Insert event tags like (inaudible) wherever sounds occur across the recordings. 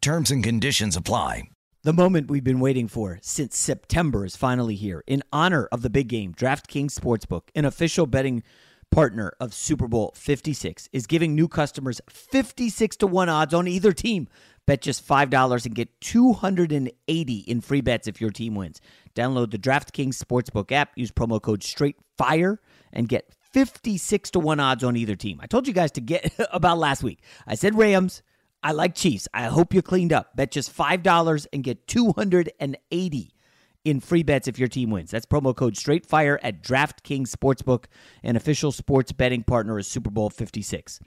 Terms and conditions apply. The moment we've been waiting for since September is finally here. In honor of the big game, DraftKings Sportsbook, an official betting partner of Super Bowl 56, is giving new customers 56 to 1 odds on either team. Bet just $5 and get 280 in free bets if your team wins. Download the DraftKings Sportsbook app, use promo code STRAIGhtFIRE and get 56 to 1 odds on either team. I told you guys to get (laughs) about last week. I said Rams, I like Chiefs. I hope you cleaned up. Bet just $5 and get 280 in free bets if your team wins. That's promo code StraightFire at DraftKings Sportsbook, an official sports betting partner of Super Bowl 56.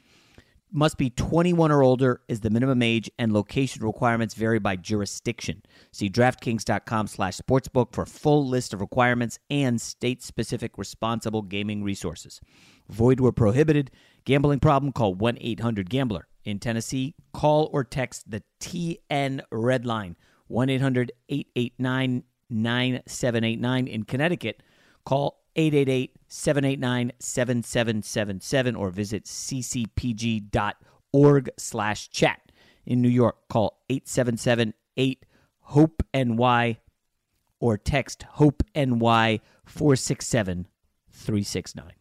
Must be 21 or older is the minimum age, and location requirements vary by jurisdiction. See DraftKings.com slash sportsbook for full list of requirements and state-specific responsible gaming resources. Void where prohibited. Gambling problem? Call 1-800-GAMBLER. In Tennessee, call or text the TN Red Line, 1-800-889-9789. In Connecticut, call 888-789-7777 or visit ccpg.org slash chat. In New York, call 877-8-HOPE-NY or text HOPE-NY 467-369.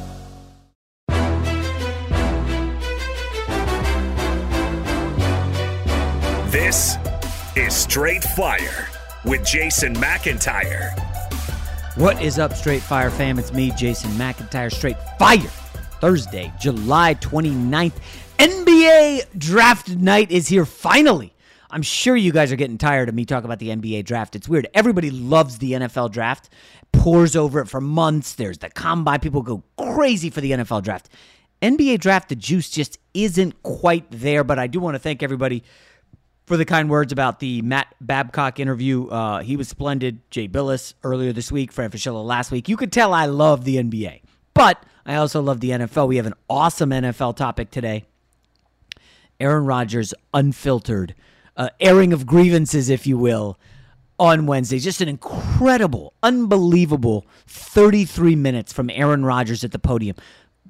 This is Straight Fire with Jason McIntyre. What is up, Straight Fire fam? It's me, Jason McIntyre, Straight Fire. Thursday, July 29th. NBA draft night is here finally. I'm sure you guys are getting tired of me talking about the NBA draft. It's weird. Everybody loves the NFL draft, pours over it for months. There's the combine. People go crazy for the NFL draft. NBA draft, the juice just isn't quite there, but I do want to thank everybody for the kind words about the Matt Babcock interview. Uh, he was splendid. Jay Bilas earlier this week, Fran Fraschilla last week. You could tell I love the NBA, but I also love the NFL. We have an awesome NFL topic today. Aaron Rodgers unfiltered, uh, airing of grievances, if you will, on Wednesday. Just an incredible, unbelievable 33 minutes from Aaron Rodgers at the podium.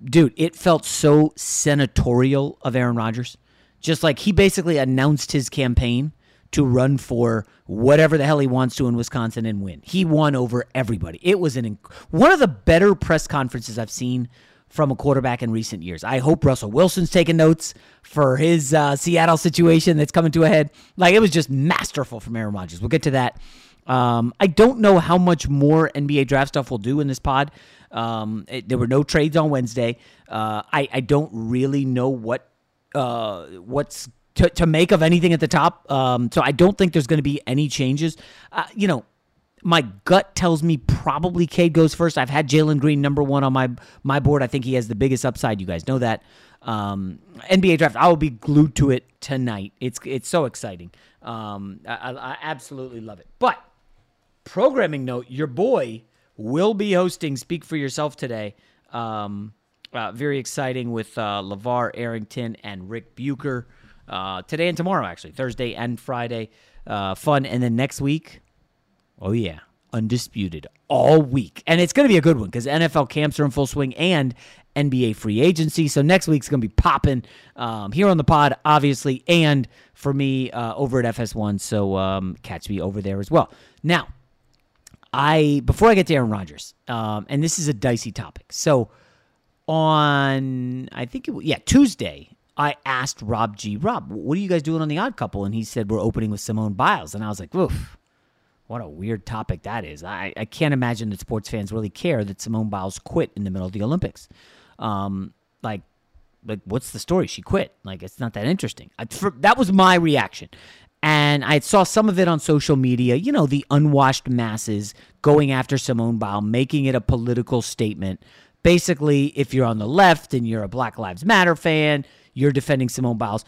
dude, it felt so senatorial of Aaron Rodgers. Just like he basically announced his campaign to run for whatever the hell he wants to in Wisconsin and win. He won over everybody. It was an inc- one of the better press conferences I've seen from a quarterback in recent years. I hope Russell Wilson's taking notes for his uh, Seattle situation that's coming to a head. Like it was just masterful from Aaron Rodgers. We'll get to that. Um, I don't know how much more NBA draft stuff we'll do in this pod. Um, it, there were no trades on Wednesday. Uh, I, I don't really know what uh, what's to, to make of anything at the top. Um, so I don't think there's going to be any changes. Uh, you know, my gut tells me probably Cade goes first. I've had Jalen Green number one on my my board. I think he has the biggest upside. You guys know that. Um, NBA draft. I will be glued to it tonight. It's it's so exciting. Um, I, I absolutely love it. But programming note: your boy will be hosting Speak for Yourself today. Um, uh, very exciting with uh, LeVar Arrington and Rick Bucher uh, today and tomorrow, actually, Thursday and Friday. Uh, fun. And then next week, oh, yeah, undisputed all week. And it's going to be a good one because NFL camps are in full swing and NBA free agency. So next week's going to be popping um, here on the pod, obviously, and for me uh, over at FS1. So um, catch me over there as well. Now, I before I get to Aaron Rodgers, um, and this is a dicey topic. So on I think it, yeah Tuesday, I asked Rob G. Rob, what are you guys doing on the Odd Couple? And he said we're opening with Simone Biles, and I was like, oof. What a weird topic that is. I, I can't imagine that sports fans really care that Simone Biles quit in the middle of the Olympics. Um, like, like what's the story? She quit. Like, it's not that interesting. I, for, that was my reaction. And I saw some of it on social media, you know, the unwashed masses going after Simone Biles, making it a political statement. Basically, if you're on the left and you're a Black Lives Matter fan, you're defending Simone Biles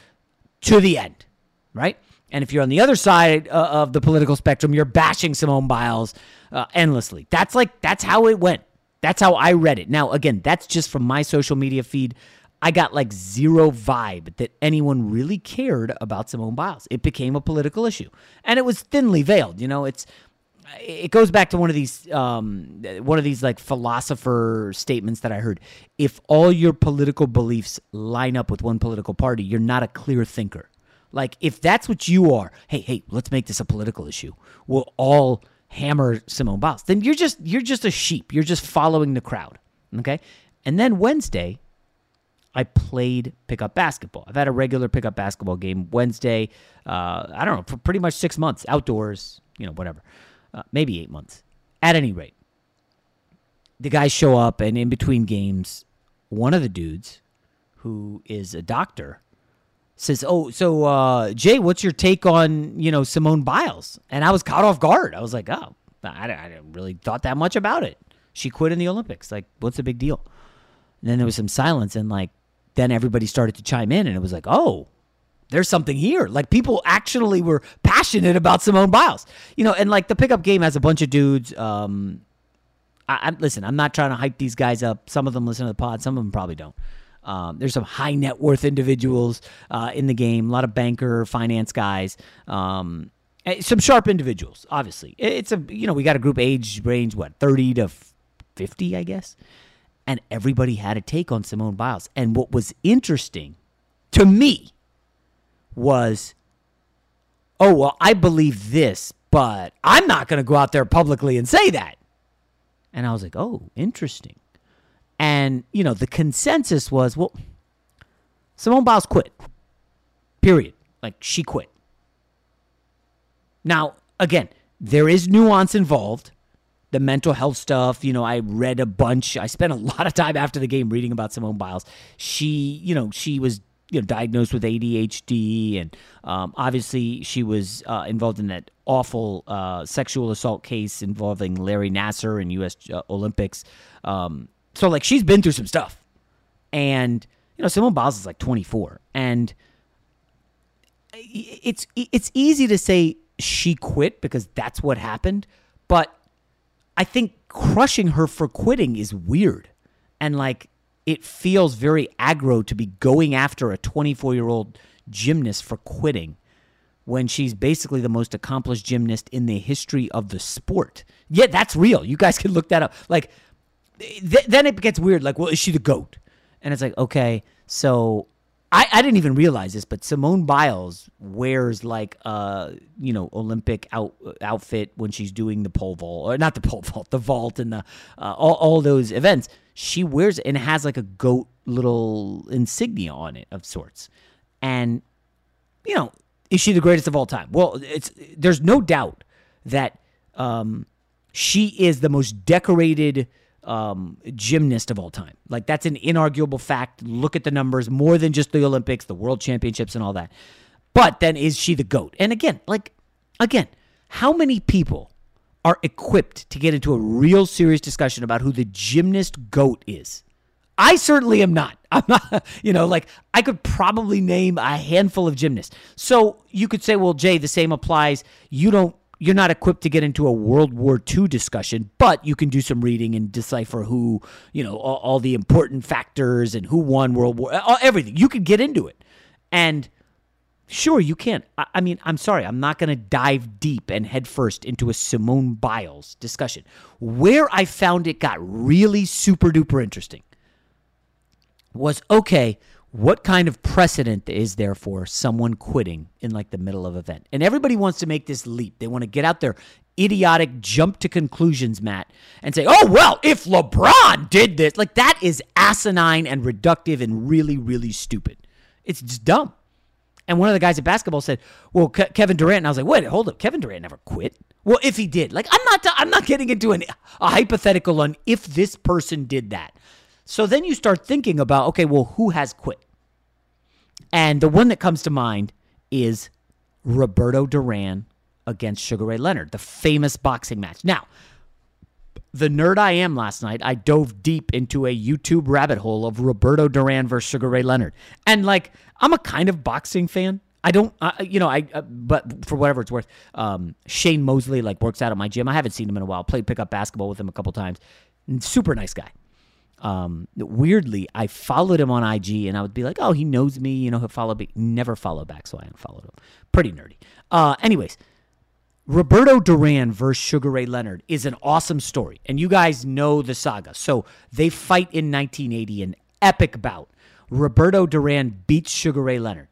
to the end, right? And if you're on the other side uh, of the political spectrum, you're bashing Simone Biles uh, endlessly. That's like, that's how it went. That's how I read it. Now, again, that's just from my social media feed. I got like zero vibe that anyone really cared about Simone Biles. It became a political issue, and it was thinly veiled. You know, it's it goes back to one of these um, one of these like philosopher statements that I heard. If all your political beliefs line up with one political party, you're not a clear thinker. Like if that's what you are, hey, hey, let's make this a political issue. We'll all hammer Simone Biles. Then you're just you're just a sheep. You're just following the crowd. Okay? And then Wednesday, I played pickup basketball. I've had a regular pickup basketball game Wednesday. Uh, I don't know for pretty much six months outdoors. You know, whatever, uh, maybe eight months. At any rate, the guys show up, and in between games, one of the dudes, who is a doctor, says, "Oh, so uh, Jay, what's your take on you know Simone Biles?" And I was caught off guard. I was like, "Oh, I, I didn't really thought that much about it. She quit in the Olympics. Like, what's the big deal?" And then there was some silence, and like then everybody started to chime in, and it was like, "Oh, there's something here." Like people actually were passionate about Simone Biles, you know. And like the pickup game has a bunch of dudes. Um, I, I listen. I'm not trying to hype these guys up. Some of them listen to the pod. Some of them probably don't. Um, there's some high net worth individuals uh, in the game, a lot of banker, finance guys, um, some sharp individuals. Obviously, it's a you know we got a group age range what 30 to 50, I guess, and everybody had a take on Simone Biles. And what was interesting to me was, oh well, I believe this, but I'm not going to go out there publicly and say that. And I was like, oh, interesting. And, you know, the consensus was, well, Simone Biles quit. Period. Like, she quit. Now, again, there is nuance involved. The mental health stuff, you know, I read a bunch. I spent a (laughs) lot of time after the game reading about Simone Biles. She, you know, she was you know diagnosed with ADHD, and um, obviously she was uh, involved in that awful uh, sexual assault case involving Larry Nassar in U.S. Uh, Olympics. Um, so like she's been through some stuff, and you know Simone Biles is like 24, and it's it's easy to say she quit because that's what happened, but I think crushing her for quitting is weird, and like it feels very aggro to be going after a 24 year old gymnast for quitting when she's basically the most accomplished gymnast in the history of the sport. Yeah, that's real. You guys can look that up. Like, th- then it gets weird. Like, well, is she the goat? And it's like, okay, so I, I didn't even realize this, but Simone Biles wears like a you know Olympic out, outfit when she's doing the pole vault, or not the pole (laughs) vault, the vault and the uh, all all those events. She wears it and has like a goat little insignia on it of sorts. And you know, is she the greatest of all time? Well, it's there's no doubt that um, she is the most decorated um, gymnast of all time. Like that's an inarguable fact. Look at the numbers, more than just the Olympics, the World Championships, and all that. But then, is she the goat? And again, like again, how many people are equipped to get into a real serious discussion about who the gymnast goat is? I certainly am not. (laughs) I'm not, you know, like I could probably name a handful of gymnasts. So you could say, well, Jay, the same applies. You don't you're not equipped to get into a World War II discussion, but you can do some reading and decipher who, you know, all, all the important factors and who won World War, uh, everything. You could get into it. And sure, you can. I, I mean, I'm sorry, I'm not going to dive deep and headfirst into a Simone Biles discussion. Where I found it got really super duper interesting was okay, what kind of precedent is there for someone quitting in like the middle of event? And everybody wants to make this leap. They want to get out their idiotic jump to conclusions, mat, and say, "Oh well, if LeBron did this, like that is asinine and reductive and really, really stupid. It's just dumb." And one of the guys at basketball said, "Well, Ke- Kevin Durant." And I was like, "Wait, hold up, Kevin Durant never quit." Well, if he did, like, I'm not, I'm not getting into an, a hypothetical on if this person did that. So then you start thinking about, okay, well, who has quit? And the one that comes to mind is Roberto Duran against Sugar Ray Leonard, the famous boxing match. Now, the nerd I am last night, I dove deep into a YouTube rabbit hole of Roberto Duran versus Sugar Ray Leonard. And like, I'm a kind of boxing fan. I don't, uh, you know, I, uh, but for whatever it's worth, um, Shane Mosley like works out at my gym. I haven't seen him in a while. Played pickup basketball with him a couple times. Super nice guy um, weirdly, I followed him on IG and I would be like, oh, he knows me, you know, he'll follow me. Never follow back, so I unfollowed him. Pretty nerdy. Uh, anyways, Roberto Duran versus Sugar Ray Leonard is an awesome story, and you guys know the saga. So they fight in 1980, an epic bout. Roberto Duran beats Sugar Ray Leonard,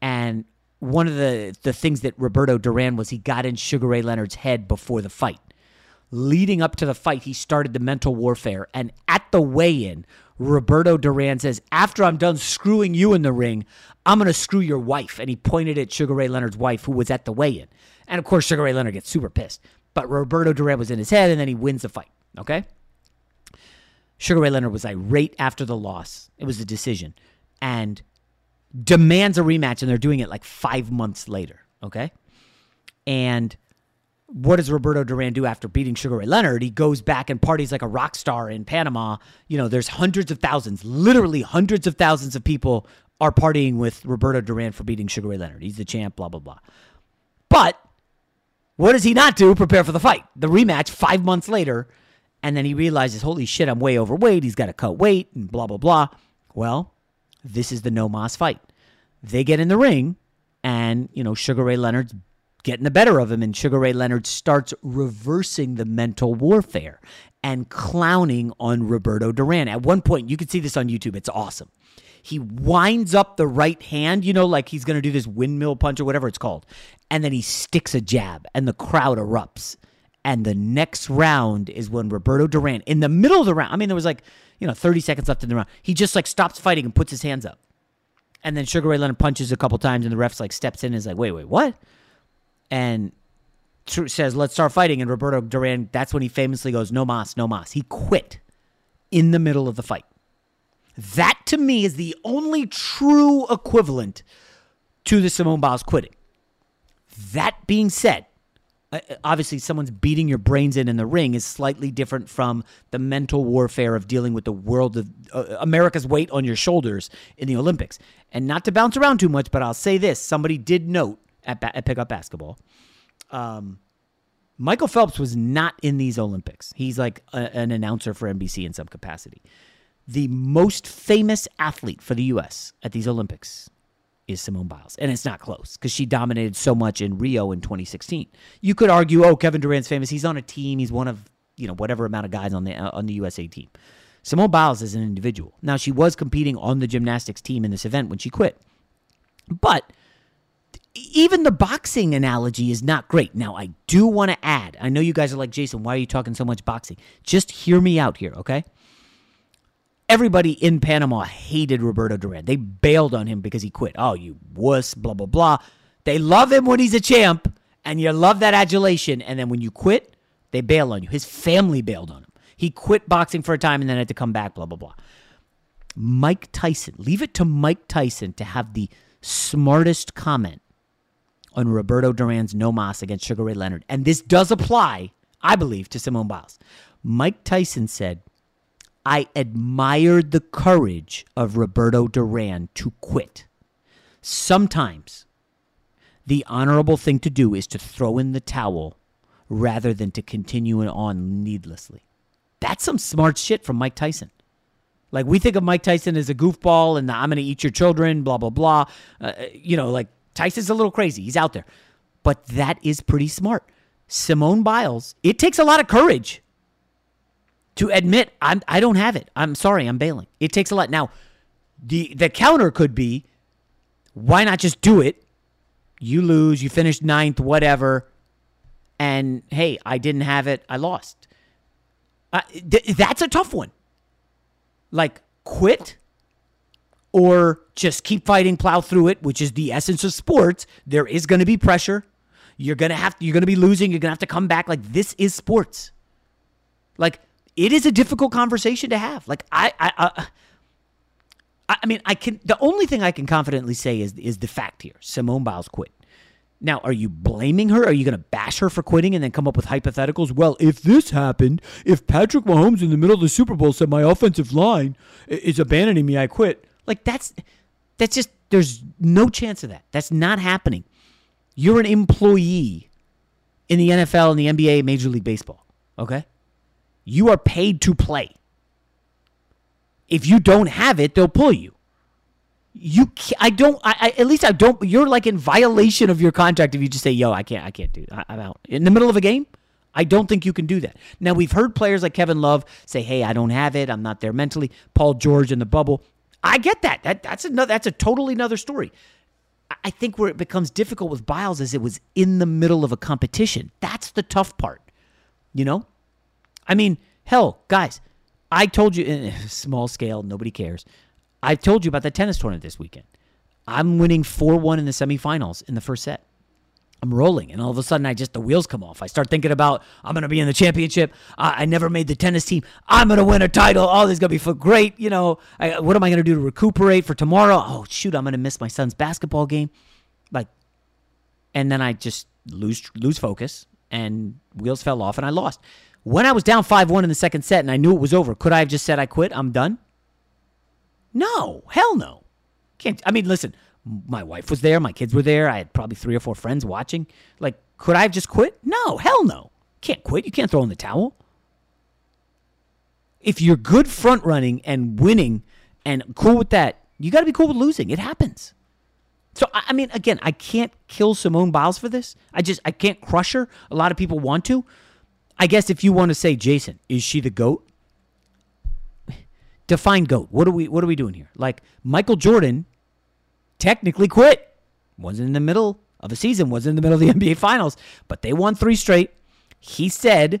and one of the the things that Roberto Duran was he got in Sugar Ray Leonard's head before the fight leading up to the fight, he started the mental warfare. And at the weigh in, Roberto Duran says, After I'm done screwing you in the ring, I'm going to screw your wife. And he pointed at Sugar Ray Leonard's wife, who was at the weigh in. And of course, Sugar Ray Leonard gets super pissed. But Roberto Duran was in his head, and then he wins the fight. Okay? Sugar Ray Leonard was irate after the loss. It was a decision. And demands a rematch, and they're doing it like five months later. Okay? And what does Roberto Duran do after beating Sugar Ray Leonard? He goes back and parties like a rock star in Panama. You know, there's hundreds of thousands, literally hundreds of thousands of people are partying with Roberto Duran for beating Sugar Ray Leonard. He's the champ, blah, blah, blah. But what does he not do? Prepare for the fight. The rematch five months later. And then he realizes, holy shit, I'm way overweight. He's got to cut weight and blah, blah, blah. Well, this is the no mas fight. They get in the ring, and, you know, Sugar Ray Leonard's getting the better of him. And Sugar Ray Leonard starts reversing the mental warfare and clowning on Roberto Duran. At one point, you can see this on YouTube. It's awesome. He winds up the right hand, you know, like he's going to do this windmill punch or whatever it's called. And then he sticks a jab, and the crowd erupts. And the next round is when Roberto Duran, in the middle of the round, I mean, there was like, you know, 30 seconds left in the round. He just like stops fighting and puts his hands up. And then Sugar Ray Leonard punches a couple times, and the ref's like steps in and is like, wait, wait, what? and says, "Let's start fighting." And Roberto Duran, that's when he famously goes, "No mas, no mas." He quit in the middle of the fight. That to me is the only true equivalent to the Simone Biles quitting. That being said, obviously someone's beating your brains in in the ring is slightly different from the mental warfare of dealing with the world of uh, America's weight on your shoulders in the Olympics. And not to bounce around too much, but I'll say this: somebody did note at, ba- at pickup basketball. Um, Michael Phelps was not in these Olympics. He's like a, an announcer for NBC in some capacity. The most famous athlete for the U.S. at these Olympics is Simone Biles, and it's not close because she dominated so much in Rio in 2016. You could argue, oh, Kevin Durant's famous. He's on a team. He's one of you know whatever amount of guys on the uh, on the USA team. Simone Biles is an individual. Now, she was competing on the gymnastics team in this event when she quit. But even the boxing analogy is not great. Now, I do want to add I know you guys are like, Jason, why are you talking so much boxing? Just hear me out here, okay? Everybody in Panama hated Roberto Duran. They bailed on him because he quit. Oh, you wuss, blah, blah, blah. They love him when he's a champ, and you love that adulation. And then when you quit, they bail on you. His family bailed on him. He quit boxing for a time and then had to come back, blah, blah, blah. Mike Tyson, leave it to Mike Tyson to have the smartest comment on Roberto Duran's no mas against Sugar Ray Leonard. And this does apply, I believe, to Simone Biles. Mike Tyson said, I admired the courage of Roberto Duran to quit. Sometimes the honorable thing to do is to throw in the towel rather than to continue on needlessly. That's some smart shit from Mike Tyson. Like we think of Mike Tyson as a goofball and the, I'm going to eat your children, blah blah blah. Uh, you know, like Tyson's a little crazy. He's out there, but that is pretty smart. Simone Biles. It takes a lot of courage to admit I'm I don't have it. I'm sorry, I'm bailing. It takes a lot. Now, the the counter could be, why not just do it? You lose, you finish ninth, whatever, and hey, I didn't have it, I lost. Uh, th- that's a tough one. Like quit or just keep fighting, plow through it, which is the essence of sports. There is going to be pressure. You're gonna have you're gonna be losing. You're gonna have to come back. Like this is sports. Like it is a difficult conversation to have. Like I, I, uh, I, I mean, I can. The only thing I can confidently say is is the fact here: Simone Biles quit. Now, are you blaming her? Are you going to bash her for quitting and then come up with hypotheticals? Well, if this happened, if Patrick Mahomes in the middle of the Super Bowl said my offensive line is abandoning me, I quit. Like that's that's just there's no chance of that. That's not happening. You're an employee in the NFL and the NBA, Major League Baseball. Okay? You are paid to play. If you don't have it, they'll pull you. You, I don't. I, I, at least I don't. You're like in violation of your contract if you just say, "Yo, I can't. I can't do. I, I'm out." In the middle of a game, I don't think you can do that. Now we've heard players like Kevin Love say, "Hey, I don't have it. I'm not there mentally." Paul George in the bubble. I get that. That that's another. That's a totally another story. I think where it becomes difficult with Biles is it was in the middle of a competition. That's the tough part. You know, I mean, hell, guys, I told you in small scale, nobody cares. I told you about the tennis tournament this weekend. I'm winning 4 1 in the semifinals in the first set. I'm rolling, and all of a sudden, I just the wheels come off. I start thinking about I'm going to be in the championship. Uh, I never made the tennis team. I'm going to win a title. Oh, this is going to be for great. You know, I, what am I going to do to recuperate for tomorrow? Oh, shoot, I'm going to miss my son's basketball game. Like, and then I just lose lose focus, and wheels fell off, and I lost. When I was down 5 1 in the second set and I knew it was over, could I have just said I quit? I'm done? No, hell no. Can't. I mean, listen, my wife was there, my kids were there, I had probably three or four friends watching. Like, could I have just quit? No, hell no. Can't quit. You can't throw in the towel. If you're good front running and winning and cool with that, you got to be cool with losing. It happens. So I mean, again, I can't kill Simone Biles for this. I just I can't crush her. A lot of people want to. I guess if you want to say Jason, is she the goat? Define goat. What are we what are we doing here? Like Michael Jordan technically quit. Wasn't in the middle of a season, wasn't in the middle of the (laughs) NBA finals, but they won 3 straight. He said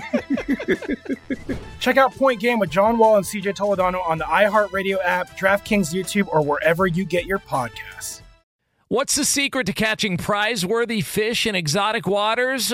Check out Point Game with John Wall and CJ Toledano on the iHeartRadio app, DraftKings YouTube, or wherever you get your podcasts. What's the secret to catching prize worthy fish in exotic waters?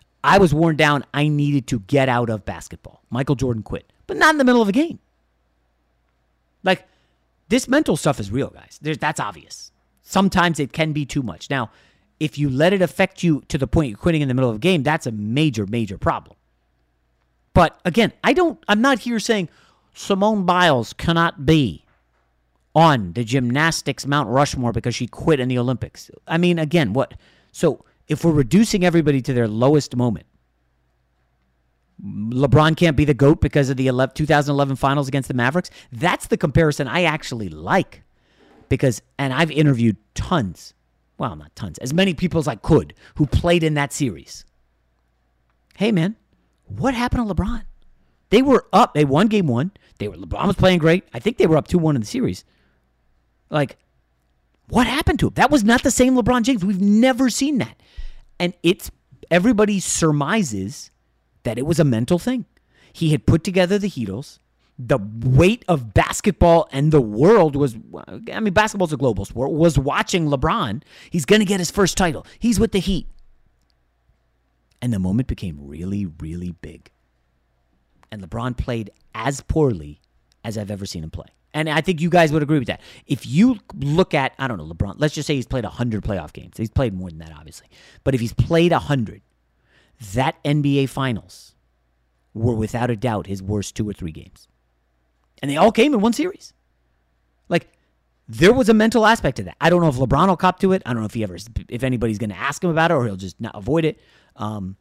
I was worn down. I needed to get out of basketball. Michael Jordan quit, but not in the middle of a game. Like this mental stuff is real, guys. There's, that's obvious. Sometimes it can be too much. Now, if you let it affect you to the point you're quitting in the middle of a game, that's a major, major problem. But again, I don't. I'm not here saying Simone Biles cannot be on the gymnastics Mount Rushmore because she quit in the Olympics. I mean, again, what? So if we're reducing everybody to their lowest moment, LeBron can't be the GOAT because of the 11, 2011 finals against the Mavericks. That's the comparison I actually like because, and I've interviewed tons, well, not tons, as many people as I could who played in that series. Hey, man, what happened to LeBron? They were up. They won game one. They were LeBron was playing great. I think they were up two one in the series. Like, what happened to him? That was not the same LeBron James. We've never seen that. And it's everybody surmises that it was a mental thing. He had put together the Heatles. The weight of basketball and the world was, I mean, basketball's a global sport, was watching LeBron. He's going to get his first title. He's with the Heat. And the moment became really, really big. And LeBron played as poorly as I've ever seen him play. And I think you guys would agree with that. If you look at, I don't know, LeBron, let's just say he's played 100 playoff games. He's played more than that, obviously. But if he's played 100, that NBA Finals were without a doubt his worst two or three games. And they all came in one series. Like, there was a mental aspect to that. I don't know if LeBron will cop to it. I don't know if he ever, if anybody's going to ask him about it or he'll just not avoid it. Um,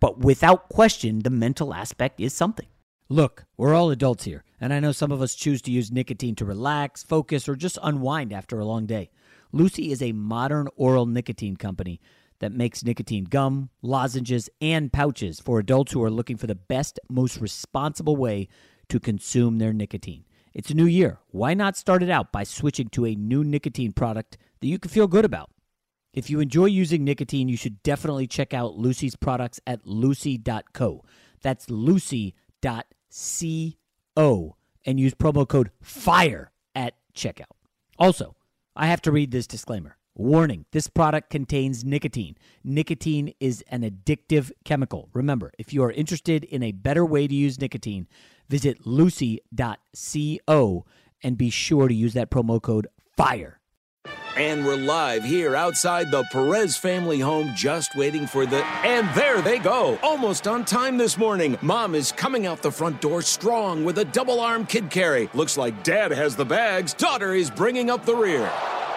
but without question, the mental aspect is something. Look, we're all adults here, and I know some of us choose to use nicotine to relax, focus, or just unwind after a long day. Lucy is a modern oral nicotine company that makes nicotine gum, lozenges, and pouches for adults who are looking for the best, most responsible way to consume their nicotine. It's a new year. Why not start it out by switching to a new nicotine product that you can feel good about? If you enjoy using nicotine, you should definitely check out Lucy's products at lucy.co. That's lucy.co and use promo code FIRE at checkout. Also, I have to read this disclaimer. Warning this product contains nicotine. Nicotine is an addictive chemical. Remember, if you are interested in a better way to use nicotine, visit lucy.co and be sure to use that promo code FIRE. And we're live here outside the Perez family home, just waiting for the. And there they go, almost on time this morning. Mom is coming out the front door strong with a double arm kid carry. Looks like dad has the bags, daughter is bringing up the rear.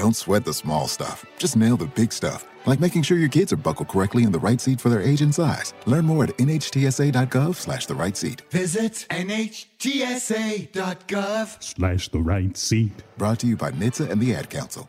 Don't sweat the small stuff. Just nail the big stuff. Like making sure your kids are buckled correctly in the right seat for their age and size. Learn more at nhtsa.gov slash the right seat. Visit NHTSA.gov Slash the right seat. Brought to you by NHTSA and the Ad Council.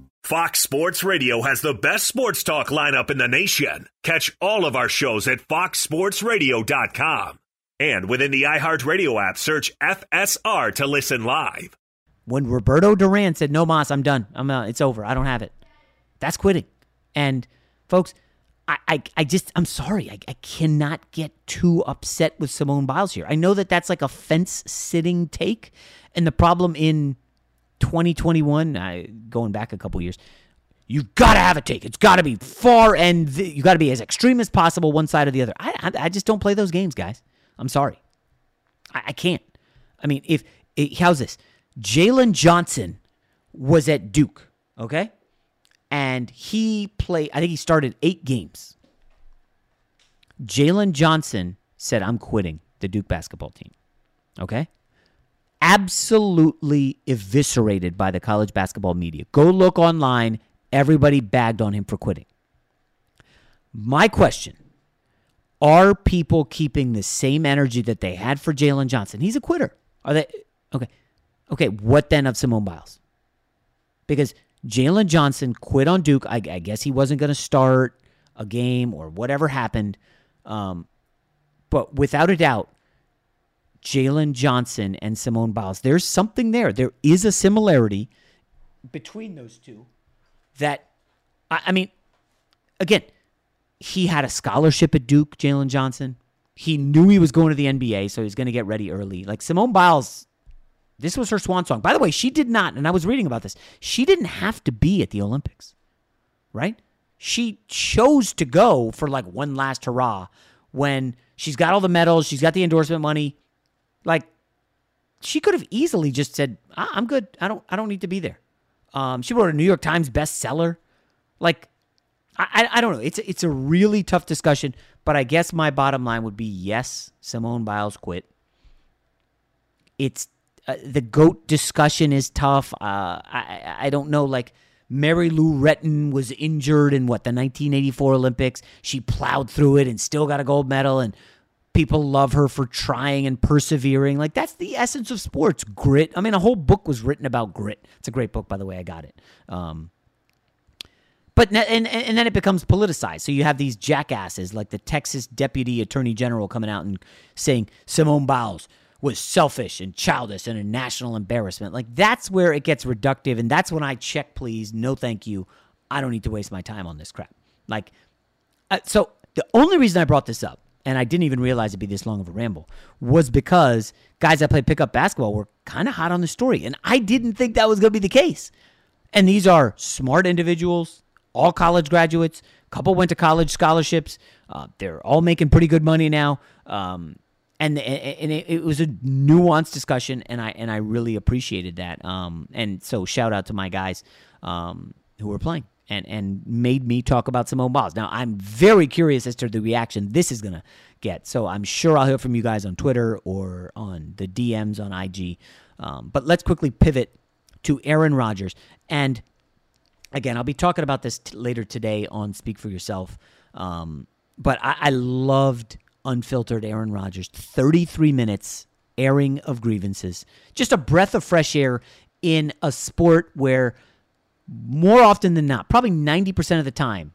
Fox Sports Radio has the best sports talk lineup in the nation. Catch all of our shows at foxsportsradio.com. And within the iHeartRadio app, search FSR to listen live. When Roberto Duran said, "No, mas, I'm done. I'm uh, it's over. I don't have it." That's quitting. And folks, I, I, I just, I'm sorry. I, I cannot get too upset with Simone Biles here. I know that that's like a fence sitting take. And the problem in 2021, I, going back a couple years, you've got to have a take. It's got to be far and th- you got to be as extreme as possible, one side or the other. I, I, I just don't play those games, guys. I'm sorry. I, I can't. I mean, if, it, how's this? Jalen Johnson was at Duke, okay? And he played, I think he started eight games. Jalen Johnson said, I'm quitting the Duke basketball team, okay? Absolutely eviscerated by the college basketball media. Go look online. Everybody bagged on him for quitting. My question Are people keeping the same energy that they had for Jalen Johnson? He's a quitter. Are they? Okay. Okay. What then of Simone Biles? Because Jalen Johnson quit on Duke. I, I guess he wasn't going to start a game or whatever happened. Um, but without a doubt, Jalen Johnson and Simone Biles. There's something there. There is a similarity between those two that, I, I mean, again, he had a scholarship at Duke, Jalen Johnson. He knew he was going to the NBA, so he's going to get ready early. Like Simone Biles, this was her swan song. By the way, she did not, and I was reading about this, she didn't have to be at the Olympics, right? She chose to go for like one last hurrah when she's got all the medals, she's got the endorsement money. Like she could have easily just said, "I'm good. I don't. I don't need to be there." Um, she wrote a New York Times bestseller. Like, I, I don't know. It's it's a really tough discussion. But I guess my bottom line would be yes, Simone Biles quit. It's uh, the goat discussion is tough. Uh, I I don't know. Like Mary Lou Retton was injured in what the 1984 Olympics. She plowed through it and still got a gold medal. And People love her for trying and persevering. Like that's the essence of sports, grit. I mean, a whole book was written about grit. It's a great book, by the way. I got it. Um, but and and then it becomes politicized. So you have these jackasses like the Texas Deputy Attorney General coming out and saying Simone Biles was selfish and childish and a national embarrassment. Like that's where it gets reductive, and that's when I check, please, no, thank you. I don't need to waste my time on this crap. Like, uh, so the only reason I brought this up and I didn't even realize it'd be this long of a ramble, was because guys that play pickup basketball were kind of hot on the story. And I didn't think that was going to be the case. And these are smart individuals, all college graduates, couple went to college scholarships. Uh, they're all making pretty good money now. Um, and and it, it, was a nuanced discussion, and I and I really appreciated that. Um, and so shout out to my guys um, who were playing and and made me talk about Simone Biles. Now I'm very curious as to the reaction this is gonna get. So I'm sure I'll hear from you guys on Twitter or on the DMs on IG. Um, but let's quickly pivot to Aaron Rodgers. And again, I'll be talking about this t- later today on Speak for Yourself. Um, but I-, I loved unfiltered Aaron Rodgers. 33 minutes airing of grievances. Just a breath of fresh air in a sport where more often than not, probably 90% of the time,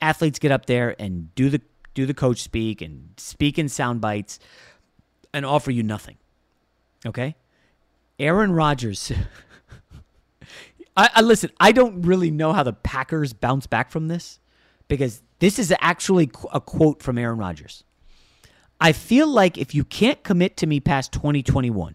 athletes get up there and do the do the coach speak and speak in sound bites and offer you nothing. Okay? Aaron Rodgers (laughs) I, I listen, I don't really know how the Packers bounce back from this because this is actually a quote from Aaron Rodgers. I feel like if you can't commit to me past 2021,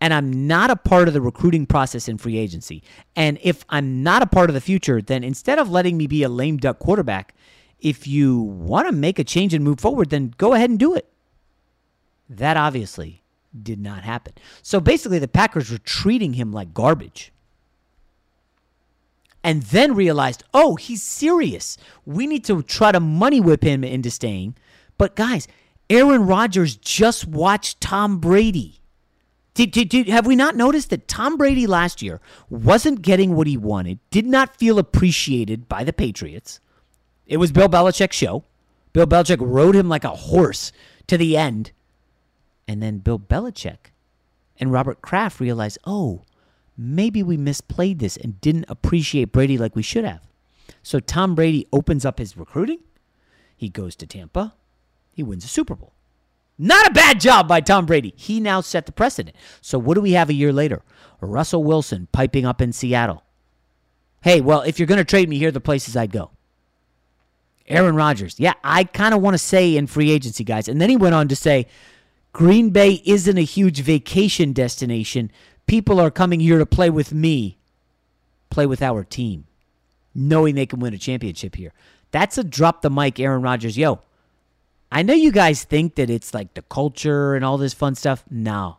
and I'm not a part of the recruiting process in free agency. And if I'm not a part of the future, then instead of letting me be a lame duck quarterback, if you want to make a change and move forward, then go ahead and do it. That obviously did not happen. So basically, the Packers were treating him like garbage. And then realized, oh, he's serious. We need to try to money whip him into staying. But guys, Aaron Rodgers just watched Tom Brady. Did, did, did, have we not noticed that Tom Brady last year wasn't getting what he wanted, did not feel appreciated by the Patriots? It was Bill Belichick's show. Bill Belichick rode him like a horse to the end. And then Bill Belichick and Robert Kraft realized, oh, maybe we misplayed this and didn't appreciate Brady like we should have. So Tom Brady opens up his recruiting. He goes to Tampa. He wins a Super Bowl. Not a bad job by Tom Brady. He now set the precedent. So what do we have a year later? Russell Wilson piping up in Seattle. Hey, well, if you're going to trade me, here are the places I'd go. Aaron Rodgers. Yeah, I kind of want to say in free agency, guys. And then he went on to say Green Bay isn't a huge vacation destination. People are coming here to play with me, play with our team, knowing they can win a championship here. That's a drop the mic, Aaron Rodgers. Yo, I know you guys think that it's like the culture and all this fun stuff. No,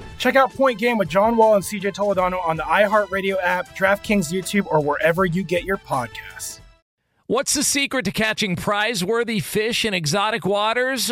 (laughs) Check out Point Game with John Wall and CJ Toledano on the iHeartRadio app, DraftKings YouTube, or wherever you get your podcasts. What's the secret to catching prize worthy fish in exotic waters?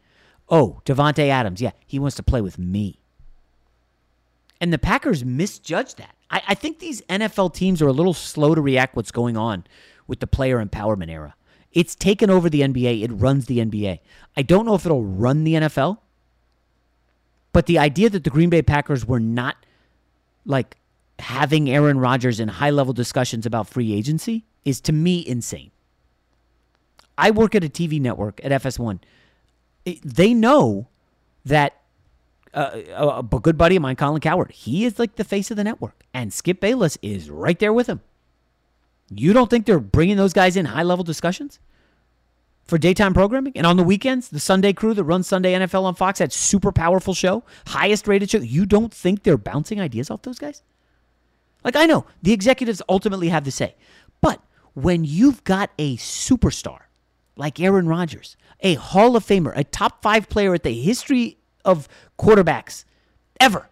Oh, Davante Adams, yeah, he wants to play with me. And the Packers misjudged that. I, I think these NFL teams are a little slow to react what's going on with the player empowerment era. It's taken over the NBA. It runs the NBA. I don't know if it'll run the NFL, but the idea that the Green Bay Packers were not like having Aaron Rodgers in high level discussions about free agency is to me insane. I work at a TV network at FS1. They know that uh, a, a good buddy of mine, Colin Cowherd, he is like the face of the network, and Skip Bayless is right there with him. You don't think they're bringing those guys in high level discussions for daytime programming? And on the weekends, the Sunday crew that runs Sunday NFL on Fox, that super powerful show, highest rated show. You don't think they're bouncing ideas off those guys? Like, I know the executives ultimately have the say, but when you've got a superstar like Aaron Rodgers, a Hall of Famer, a top five player at the history of quarterbacks ever,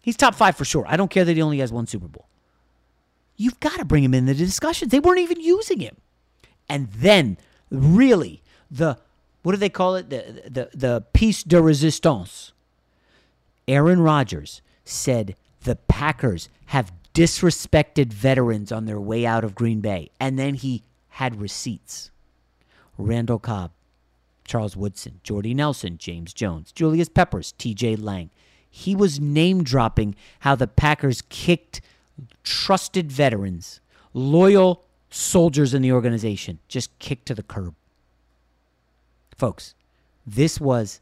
he's top five for sure. I don't care that he only has one Super Bowl. You've got to bring him in the discussions. They weren't even using him. And then, really, the what do they call it? The the the piece de resistance. Aaron Rodgers said the Packers have disrespected veterans on their way out of Green Bay, and then he had receipts. Randall Cobb, Charles Woodson, Jordy Nelson, James Jones, Julius Peppers, T.J. Lang. He was name dropping how the Packers kicked trusted veterans, loyal soldiers in the organization, just kicked to the curb. Folks, this was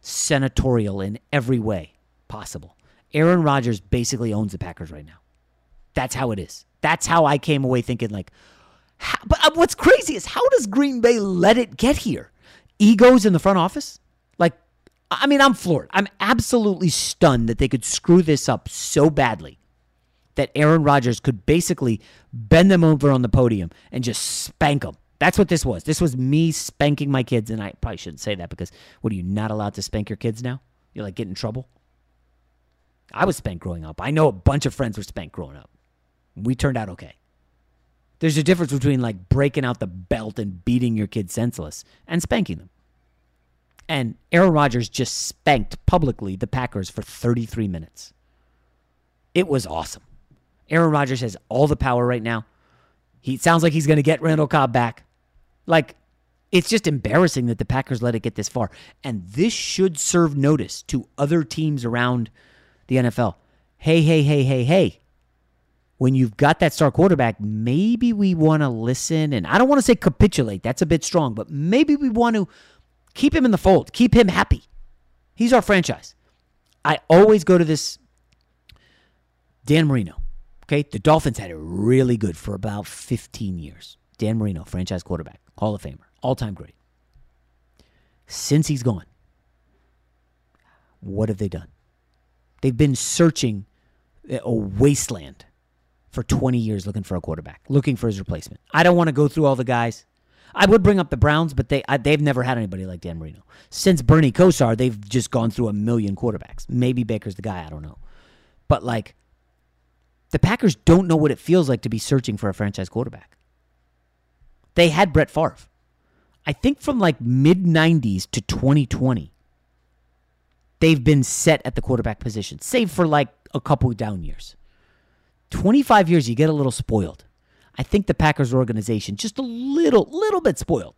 senatorial in every way possible. Aaron Rodgers basically owns the Packers right now. That's how it is. That's how I came away thinking like how, but uh, what's crazy is how does Green Bay let it get here? Egos in the front office? Like I mean, I'm floored. I'm absolutely stunned that they could screw this up so badly that Aaron Rodgers could basically bend them over on the podium and just spank them. That's what this was. This was me spanking my kids, and I probably shouldn't say that because what are you not allowed to spank your kids now? You're like get in trouble. I was spanked growing up. I know a bunch of friends were spanked growing up. We turned out okay. There's a difference between like breaking out the belt and beating your kid senseless and spanking them. And Aaron Rodgers just spanked publicly the Packers for 33 minutes. It was awesome. Aaron Rodgers has all the power right now. He sounds like he's going to get Randall Cobb back. Like, it's just embarrassing that the Packers let it get this far. And this should serve notice to other teams around the NFL. Hey, hey, hey, hey, hey. When you've got that star quarterback, maybe we want to listen. And I don't want to say capitulate, that's a bit strong, but maybe we want to keep him in the fold, keep him happy. He's our franchise. I always go to this Dan Marino. Okay, the Dolphins had it really good for about 15 years. Dan Marino, franchise quarterback, Hall of Famer, all time great. Since he's gone, what have they done? They've been searching a wasteland for 20 years looking for a quarterback, looking for his replacement. I don't want to go through all the guys. I would bring up the Browns, but they I, they've never had anybody like Dan Marino. Since Bernie Kosar, they've just gone through a million quarterbacks. Maybe Baker's the guy, I don't know. But like the Packers don't know what it feels like to be searching for a franchise quarterback. They had Brett Favre. I think from like mid 90s to 2020, they've been set at the quarterback position, save for like a couple down years. 25 years, you get a little spoiled. I think the Packers organization just a little, little bit spoiled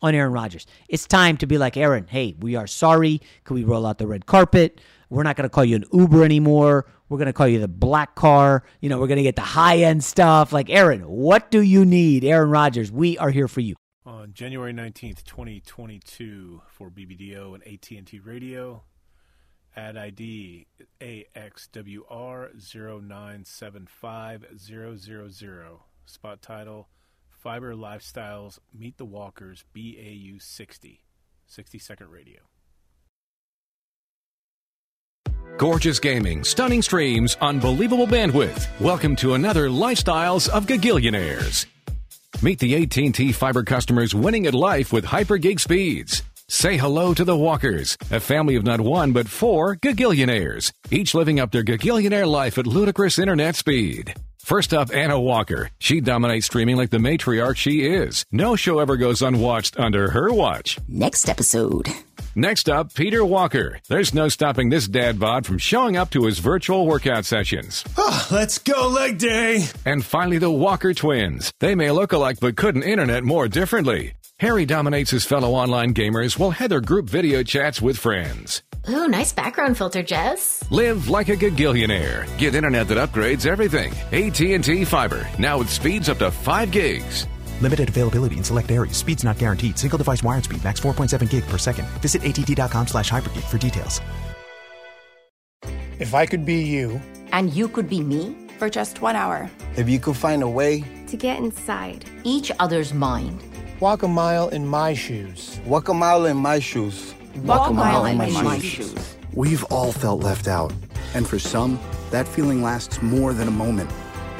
on Aaron Rodgers. It's time to be like, Aaron, hey, we are sorry. Can we roll out the red carpet? We're not going to call you an Uber anymore. We're going to call you the black car. You know, we're going to get the high end stuff. Like, Aaron, what do you need? Aaron Rodgers, we are here for you. On January 19th, 2022, for BBDO and AT&T Radio, ad ID AXWR0975000. Spot title Fiber Lifestyles Meet the Walkers BAU 60. 60 second radio. Gorgeous gaming, stunning streams, unbelievable bandwidth. Welcome to another Lifestyles of Gagillionaires. Meet the AT&T fiber customers winning at life with hyper gig speeds. Say hello to the Walkers, a family of not one but four Gagillionaires, each living up their Gagillionaire life at ludicrous internet speed. First up, Anna Walker. She dominates streaming like the matriarch she is. No show ever goes unwatched under her watch. Next episode. Next up, Peter Walker. There's no stopping this dad bod from showing up to his virtual workout sessions. Oh, let's go leg day. And finally, the Walker twins. They may look alike but couldn't internet more differently. Harry dominates his fellow online gamers while Heather group video chats with friends. Ooh, nice background filter, Jess. Live like a gagillionaire. Get internet that upgrades everything. AT&T Fiber, now with speeds up to 5 gigs. Limited availability in select areas. Speeds not guaranteed. Single device wired speed. Max 4.7 gig per second. Visit att.com slash hypergig for details. If I could be you. And you could be me. For just one hour. If you could find a way. To get inside. Each other's mind. Walk a mile in my shoes. Walk a mile in my shoes. Walk, a mile in my, my shoes. shoes. We've all felt left out. And for some, that feeling lasts more than a moment.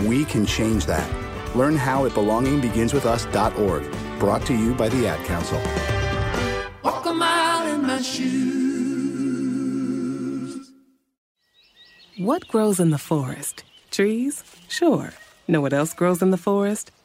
We can change that. Learn how at belongingbeginswithus.org. Brought to you by the Ad Council. Walk a mile in my shoes. What grows in the forest? Trees? Sure. Know what else grows in the forest?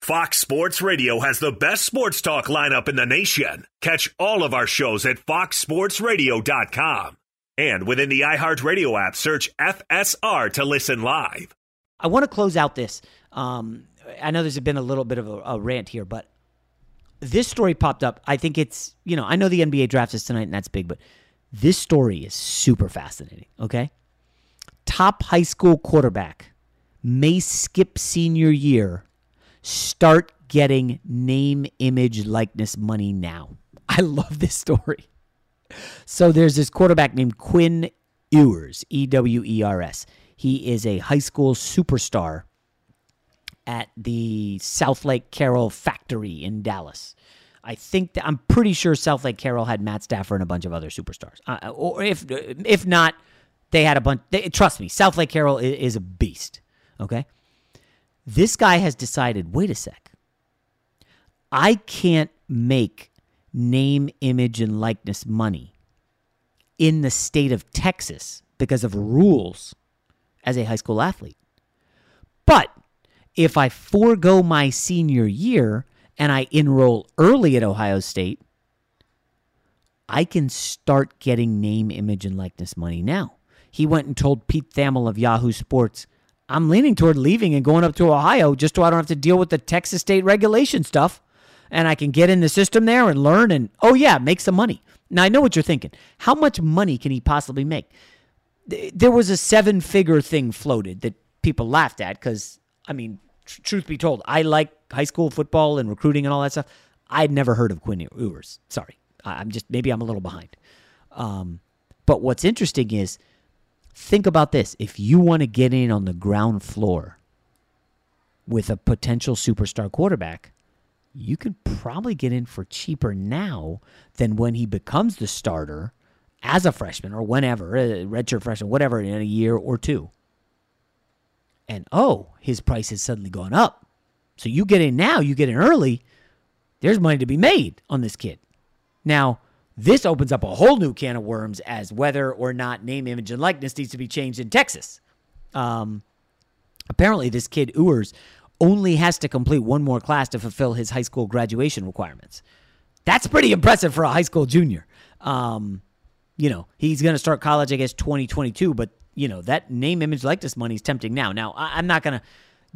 Fox Sports Radio has the best sports talk lineup in the nation. Catch all of our shows at foxsportsradio.com. And within the iHeartRadio app, search FSR to listen live. I want to close out this. Um, I know there's been a little bit of a, a rant here, but this story popped up. I think it's, you know, I know the NBA draft is tonight and that's big, but this story is super fascinating, okay? Top high school quarterback may skip senior year, start getting name, image, likeness money now. (laughs) I love this story. So there's this quarterback named Quinn Ewers, E W E R S. He is a high school superstar at the Southlake Carroll factory in Dallas. I think that, I'm pretty sure Southlake Carroll had Matt Stafford and a bunch of other superstars. Uh, or if if not, they had a bunch. They, trust me, Southlake Carroll is, is a beast. Okay, this guy has decided. Wait a sec. I can't make name, image, and likeness money in the state of Texas because of rules as a high school athlete. But if I forego my senior year and I enroll early at Ohio State, I can start getting name, image, and likeness money now. He went and told Pete Thamel of Yahoo Sports, I'm leaning toward leaving and going up to Ohio just so I don't have to deal with the Texas state regulation stuff. And I can get in the system there and learn and, oh, yeah, make some money. Now, I know what you're thinking. How much money can he possibly make? There was a seven figure thing floated that people laughed at because, I mean, tr- truth be told, I like high school football and recruiting and all that stuff. I'd never heard of Quinn Ewers. Sorry. I'm just, maybe I'm a little behind. Um, but what's interesting is think about this. If you want to get in on the ground floor with a potential superstar quarterback, you could probably get in for cheaper now than when he becomes the starter as a freshman or whenever, a redshirt freshman, whatever, in a year or two. And oh, his price has suddenly gone up. So you get in now, you get in early, there's money to be made on this kid. Now, this opens up a whole new can of worms as whether or not name, image, and likeness needs to be changed in Texas. Um, apparently, this kid, Ewers, only has to complete one more class to fulfill his high school graduation requirements. That's pretty impressive for a high school junior. Um, you know, he's going to start college, I guess, 2022, but, you know, that name, image, likeness money is tempting now. Now, I- I'm not going to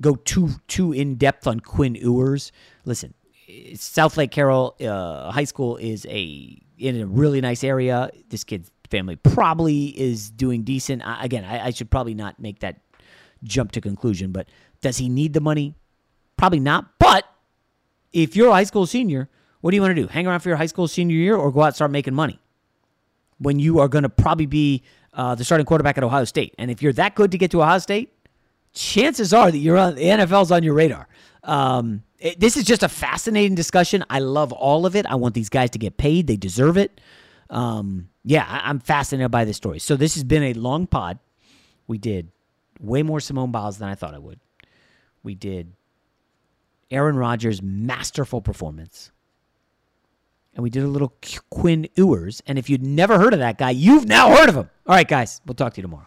go too too in depth on Quinn Ewers. Listen, Southlake Carroll uh, High School is a in a really nice area. This kid's family probably is doing decent. I, again, I, I should probably not make that jump to conclusion, but does he need the money? Probably not. But if you're a high school senior, what do you want to do? Hang around for your high school senior year or go out and start making money when you are going to probably be uh, the starting quarterback at Ohio State? And if you're that good to get to Ohio State, chances are that you're on the NFL's on your radar. Um, it, this is just a fascinating discussion. I love all of it. I want these guys to get paid. They deserve it. Um, yeah, I, I'm fascinated by this story. So this has been a long pod. We did way more Simone Biles than I thought I would. We did Aaron Rodgers' masterful performance. And we did a little Quinn Ewers. And if you'd never heard of that guy, you've now heard of him. All right, guys, we'll talk to you tomorrow.